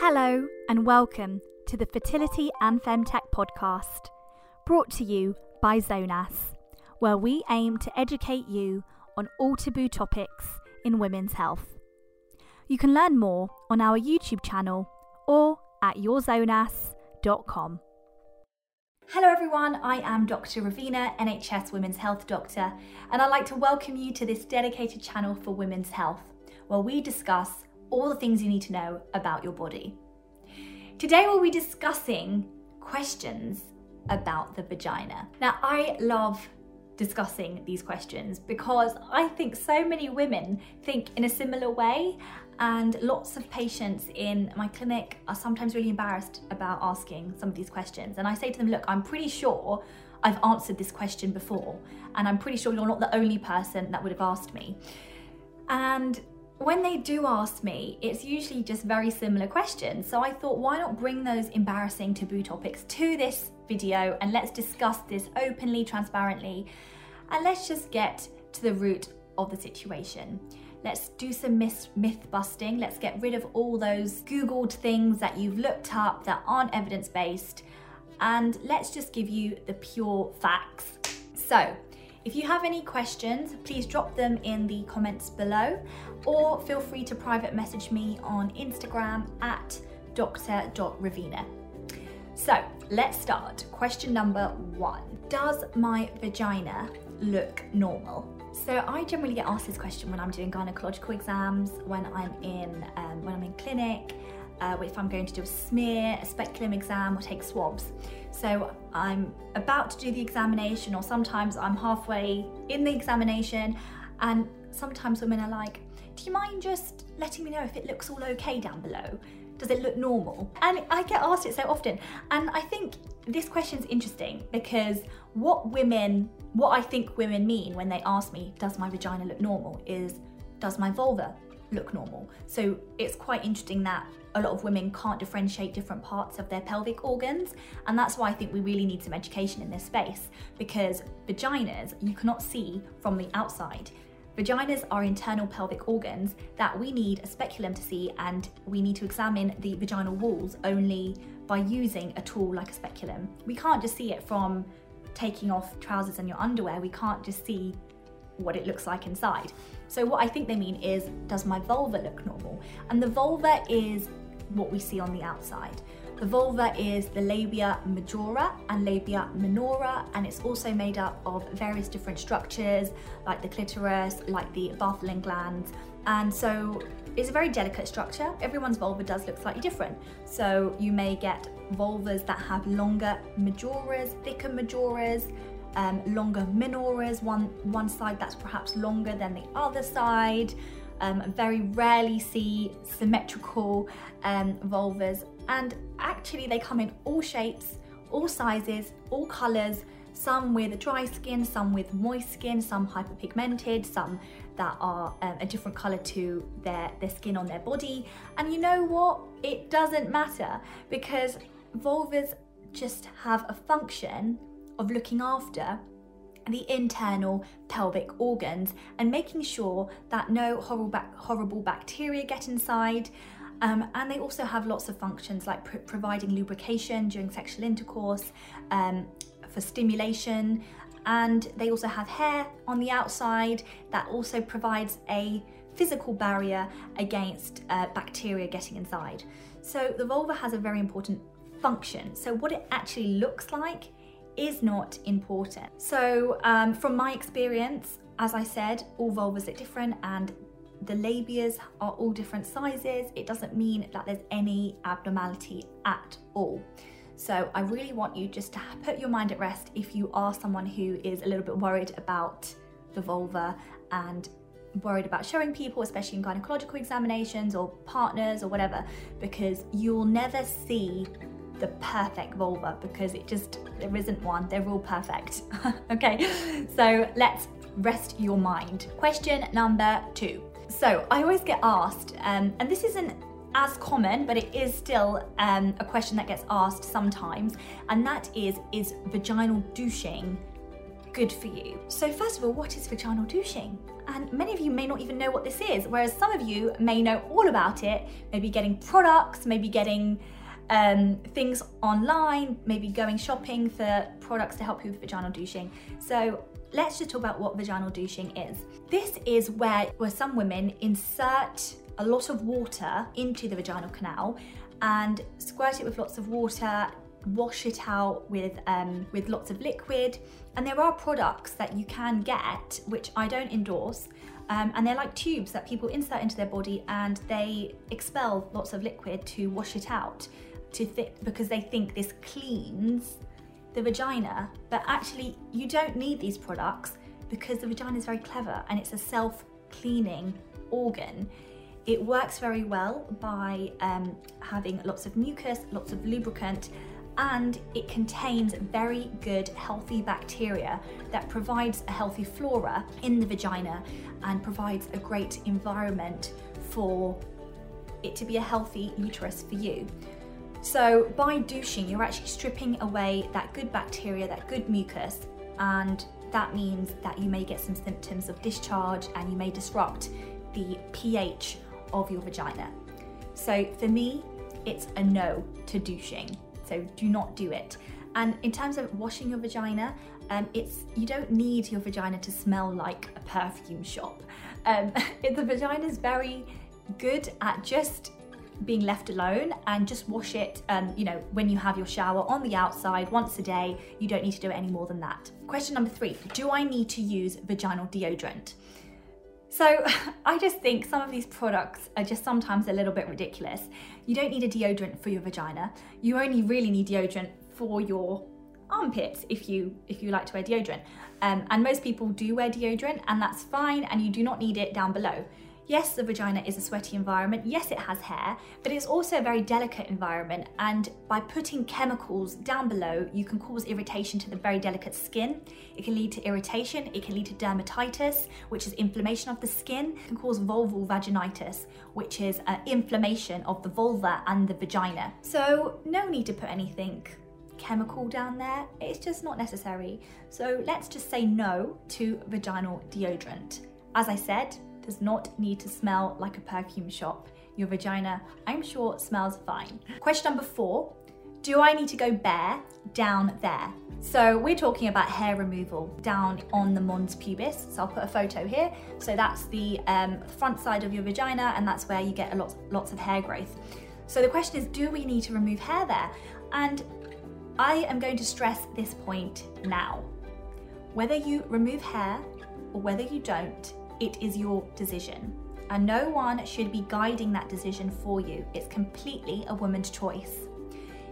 Hello, and welcome to the Fertility and Femtech podcast, brought to you by Zonas, where we aim to educate you on all taboo topics in women's health. You can learn more on our YouTube channel or at yourzonas.com. Hello, everyone. I am Dr. Ravina, NHS Women's Health Doctor, and I'd like to welcome you to this dedicated channel for women's health, where we discuss all the things you need to know about your body. Today, we'll be discussing questions about the vagina. Now, I love discussing these questions because I think so many women think in a similar way and lots of patients in my clinic are sometimes really embarrassed about asking some of these questions. And I say to them, look, I'm pretty sure I've answered this question before, and I'm pretty sure you're not the only person that would have asked me. And when they do ask me, it's usually just very similar questions. So I thought, why not bring those embarrassing taboo topics to this video and let's discuss this openly, transparently, and let's just get to the root of the situation. Let's do some myth, myth busting. Let's get rid of all those Googled things that you've looked up that aren't evidence based. And let's just give you the pure facts. So, if you have any questions, please drop them in the comments below or feel free to private message me on Instagram at dr.ravina. So let's start. Question number one Does my vagina look normal? So I generally get asked this question when I'm doing gynecological exams, when I'm in um, when I'm in clinic, uh, if I'm going to do a smear, a speculum exam, or take swabs. So I'm about to do the examination, or sometimes I'm halfway in the examination, and sometimes women are like, "Do you mind just letting me know if it looks all okay down below?" Does it look normal? And I get asked it so often. And I think this question is interesting because what women, what I think women mean when they ask me, does my vagina look normal, is does my vulva look normal? So it's quite interesting that a lot of women can't differentiate different parts of their pelvic organs. And that's why I think we really need some education in this space because vaginas you cannot see from the outside. Vaginas are internal pelvic organs that we need a speculum to see, and we need to examine the vaginal walls only by using a tool like a speculum. We can't just see it from taking off trousers and your underwear, we can't just see what it looks like inside. So, what I think they mean is, does my vulva look normal? And the vulva is what we see on the outside. The vulva is the labia majora and labia minora, and it's also made up of various different structures like the clitoris, like the Bartholin glands. And so it's a very delicate structure. Everyone's vulva does look slightly different. So you may get vulvas that have longer majoras, thicker majoras, um, longer minoras, one, one side that's perhaps longer than the other side. Um, very rarely see symmetrical um, vulvas and actually they come in all shapes, all sizes, all colours, some with dry skin, some with moist skin, some hyperpigmented, some that are um, a different colour to their, their skin on their body. And you know what? It doesn't matter because vulvas just have a function of looking after the internal pelvic organs and making sure that no horrible, horrible bacteria get inside, um, and they also have lots of functions like pr providing lubrication during sexual intercourse, um, for stimulation, and they also have hair on the outside that also provides a physical barrier against uh, bacteria getting inside. So the vulva has a very important function. So what it actually looks like is not important. So um, from my experience, as I said, all vulvas are different and the labias are all different sizes. It doesn't mean that there's any abnormality at all. So I really want you just to put your mind at rest if you are someone who is a little bit worried about the vulva and worried about showing people, especially in gynecological examinations or partners or whatever, because you'll never see the perfect vulva because it just, there isn't one, they're all perfect. okay, so let's rest your mind. Question number two. So I always get asked, um, and this isn't as common, but it is still um, a question that gets asked sometimes, and that is, is vaginal douching good for you? So first of all, what is vaginal douching? and many of you may not even know what this is, whereas some of you may know all about it, maybe getting products, maybe getting um, things online, maybe going shopping for products to help you with vaginal douching. So let's just talk about what vaginal douching is. This is where, where some women insert a lot of water into the vaginal canal and squirt it with lots of water wash it out with um, with lots of liquid and there are products that you can get which I don't endorse um, and they're like tubes that people insert into their body and they expel lots of liquid to wash it out to th- because they think this cleans the vagina, but actually you don't need these products because the vagina is very clever and it's a self-cleaning organ. It works very well by um, having lots of mucus, lots of lubricant, and it contains very good healthy bacteria that provides a healthy flora in the vagina and provides a great environment for it to be a healthy uterus for you. So by douching, you're actually stripping away that good bacteria, that good mucus, and that means that you may get some symptoms of discharge and you may disrupt the pH of your vagina. So for me, it's a no to douching. So do not do it. And in terms of washing your vagina, um, it's you don't need your vagina to smell like a perfume shop. Um, the vagina is very good at just being left alone and just wash it um, you know when you have your shower on the outside once a day you don't need to do it any more than that question number three do i need to use vaginal deodorant so I just think some of these products are just sometimes a little bit ridiculous. You don't need a deodorant for your vagina. You only really need deodorant for your armpits if you if you like to wear deodorant. Um, and most people do wear deodorant and that's fine and you do not need it down below. Yes, the vagina is a sweaty environment. Yes, it has hair, but it's also a very delicate environment. And by putting chemicals down below, you can cause irritation to the very delicate skin. It can lead to irritation. It can lead to dermatitis, which is inflammation of the skin. It can cause vulval vaginitis, which is uh, inflammation of the vulva and the vagina. So no need to put anything chemical down there. It's just not necessary. So let's just say no to vaginal deodorant. As I said, does not need to smell like a perfume shop. Your vagina, I'm sure, smells fine. Question number four, do I need to go bare down there? So we're talking about hair removal down on the mons pubis. So I'll put a photo here. So that's the um, front side of your vagina and that's where you get a lot, lots of hair growth. So the question is, do we need to remove hair there? And I am going to stress this point now. Whether you remove hair or whether you don't, it is your decision. And no one should be guiding that decision for you. It's completely a woman's choice.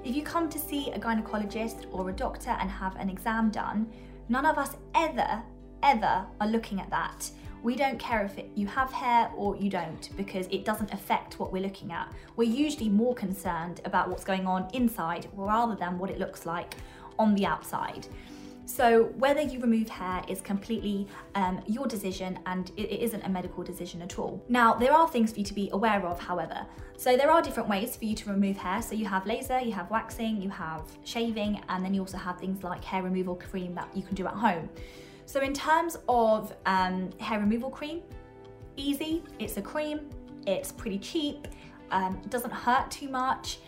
If you come to see a gynecologist or a doctor and have an exam done, none of us ever, ever are looking at that. We don't care if it, you have hair or you don't because it doesn't affect what we're looking at. We're usually more concerned about what's going on inside rather than what it looks like on the outside. So whether you remove hair is completely um, your decision and it, it isn't a medical decision at all. Now, there are things for you to be aware of, however. So there are different ways for you to remove hair. So you have laser, you have waxing, you have shaving, and then you also have things like hair removal cream that you can do at home. So in terms of um, hair removal cream, easy, it's a cream, it's pretty cheap, um, doesn't hurt too much,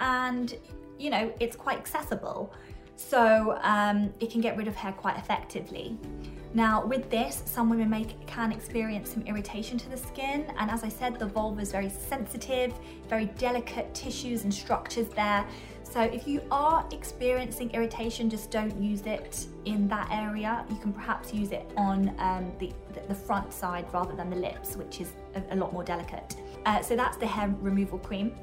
and you know, it's quite accessible so um, it can get rid of hair quite effectively. Now with this, some women may, can experience some irritation to the skin and as I said, the vulva is very sensitive, very delicate tissues and structures there. So if you are experiencing irritation, just don't use it in that area. You can perhaps use it on um, the, the front side rather than the lips, which is a, a lot more delicate. Uh, so that's the hair removal cream.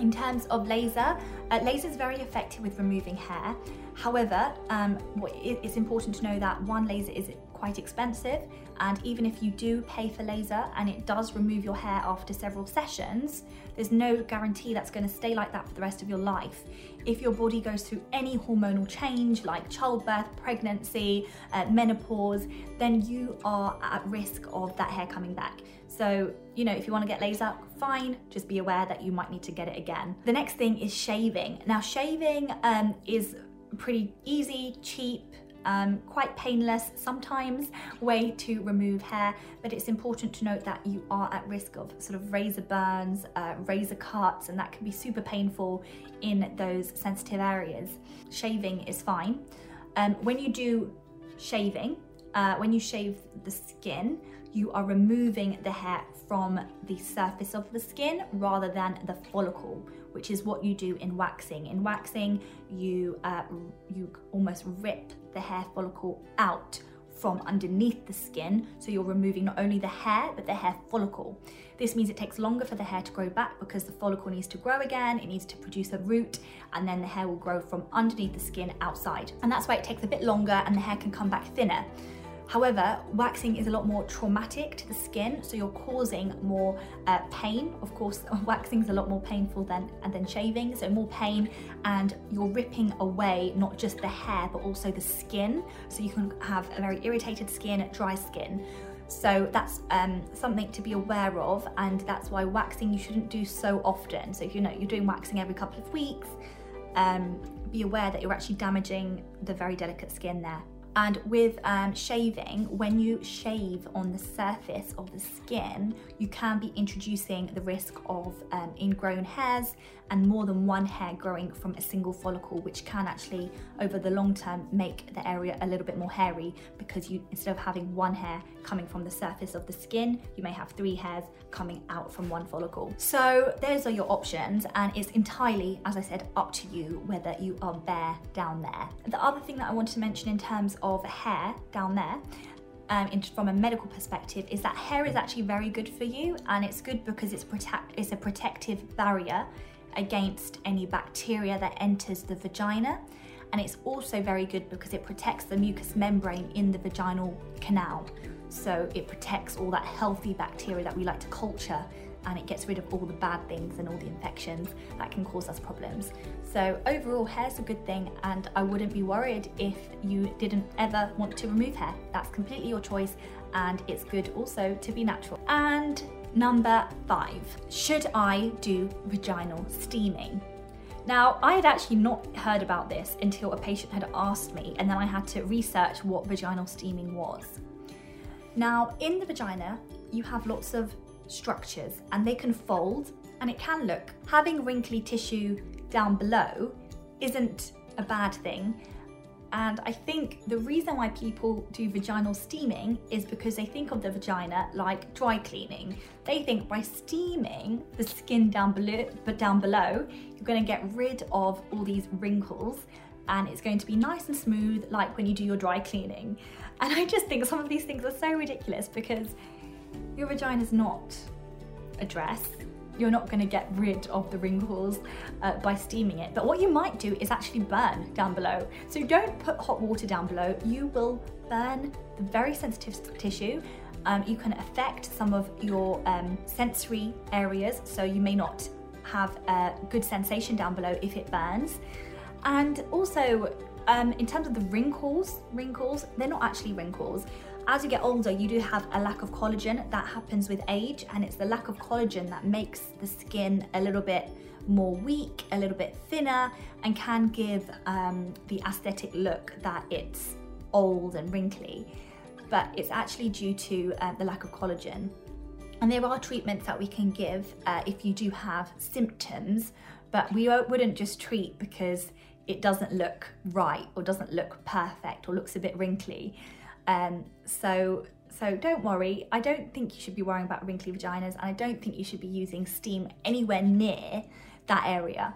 In terms of laser, uh, laser is very effective with removing hair. However, um, it's important to know that one laser is quite expensive and even if you do pay for laser and it does remove your hair after several sessions, there's no guarantee that's going to stay like that for the rest of your life. If your body goes through any hormonal change like childbirth, pregnancy, uh, menopause, then you are at risk of that hair coming back. So, you know, if you want to get laser, fine, just be aware that you might need to get it again. The next thing is shaving. Now, shaving um, is pretty easy, cheap, um, quite painless sometimes way to remove hair, but it's important to note that you are at risk of sort of razor burns, uh, razor cuts, and that can be super painful in those sensitive areas. Shaving is fine. Um, when you do shaving, uh, when you shave the skin, you are removing the hair from the surface of the skin rather than the follicle, which is what you do in waxing. In waxing, you, uh, you almost rip the hair follicle out from underneath the skin. So you're removing not only the hair, but the hair follicle. This means it takes longer for the hair to grow back because the follicle needs to grow again, it needs to produce a root, and then the hair will grow from underneath the skin outside. And that's why it takes a bit longer and the hair can come back thinner. However, waxing is a lot more traumatic to the skin, so you're causing more uh, pain. Of course, waxing is a lot more painful than, and than shaving, so more pain, and you're ripping away not just the hair, but also the skin. So you can have a very irritated skin, dry skin. So that's um, something to be aware of, and that's why waxing you shouldn't do so often. So if you know you're doing waxing every couple of weeks, um, be aware that you're actually damaging the very delicate skin there. And with um, shaving, when you shave on the surface of the skin, you can be introducing the risk of um, ingrown hairs and more than one hair growing from a single follicle, which can actually, over the long term, make the area a little bit more hairy because you, instead of having one hair coming from the surface of the skin, you may have three hairs coming out from one follicle. So those are your options, and it's entirely, as I said, up to you whether you are bare down there. The other thing that I wanted to mention in terms of hair down there um, in, from a medical perspective is that hair is actually very good for you and it's good because it's, protect, it's a protective barrier against any bacteria that enters the vagina and it's also very good because it protects the mucous membrane in the vaginal canal. So it protects all that healthy bacteria that we like to culture and it gets rid of all the bad things and all the infections that can cause us problems. So overall, hair's a good thing and I wouldn't be worried if you didn't ever want to remove hair. That's completely your choice and it's good also to be natural. And number five, should I do vaginal steaming? Now, I had actually not heard about this until a patient had asked me, and then I had to research what vaginal steaming was. Now, in the vagina, you have lots of structures and they can fold and it can look. Having wrinkly tissue down below isn't a bad thing. And I think the reason why people do vaginal steaming is because they think of the vagina like dry cleaning. They think by steaming the skin down below, but down below, you're going to get rid of all these wrinkles and it's going to be nice and smooth like when you do your dry cleaning. And I just think some of these things are so ridiculous because your vagina is not a dress. You're not going to get rid of the wrinkles uh, by steaming it. But what you might do is actually burn down below. So don't put hot water down below. You will burn the very sensitive tissue. Um, you can affect some of your um, sensory areas. So you may not have a good sensation down below if it burns. And also, um, in terms of the wrinkles, wrinkles, they're not actually wrinkles. As you get older, you do have a lack of collagen that happens with age, and it's the lack of collagen that makes the skin a little bit more weak, a little bit thinner, and can give um, the aesthetic look that it's old and wrinkly. But it's actually due to uh, the lack of collagen. And there are treatments that we can give uh, if you do have symptoms, but we wouldn't just treat because it doesn't look right or doesn't look perfect or looks a bit wrinkly. Um, so, so don't worry. I don't think you should be worrying about wrinkly vaginas and I don't think you should be using steam anywhere near that area.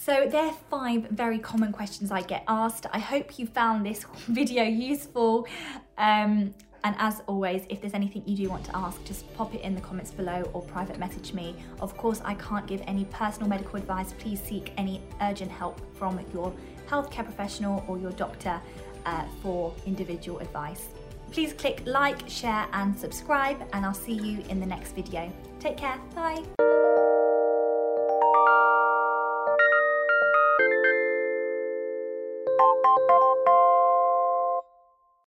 So there are five very common questions I get asked. I hope you found this video useful. Um, and as always, if there's anything you do want to ask, just pop it in the comments below or private message me. Of course, I can't give any personal medical advice. Please seek any urgent help from your healthcare professional or your doctor uh, for individual advice. Please click like, share and subscribe and I'll see you in the next video. Take care, bye.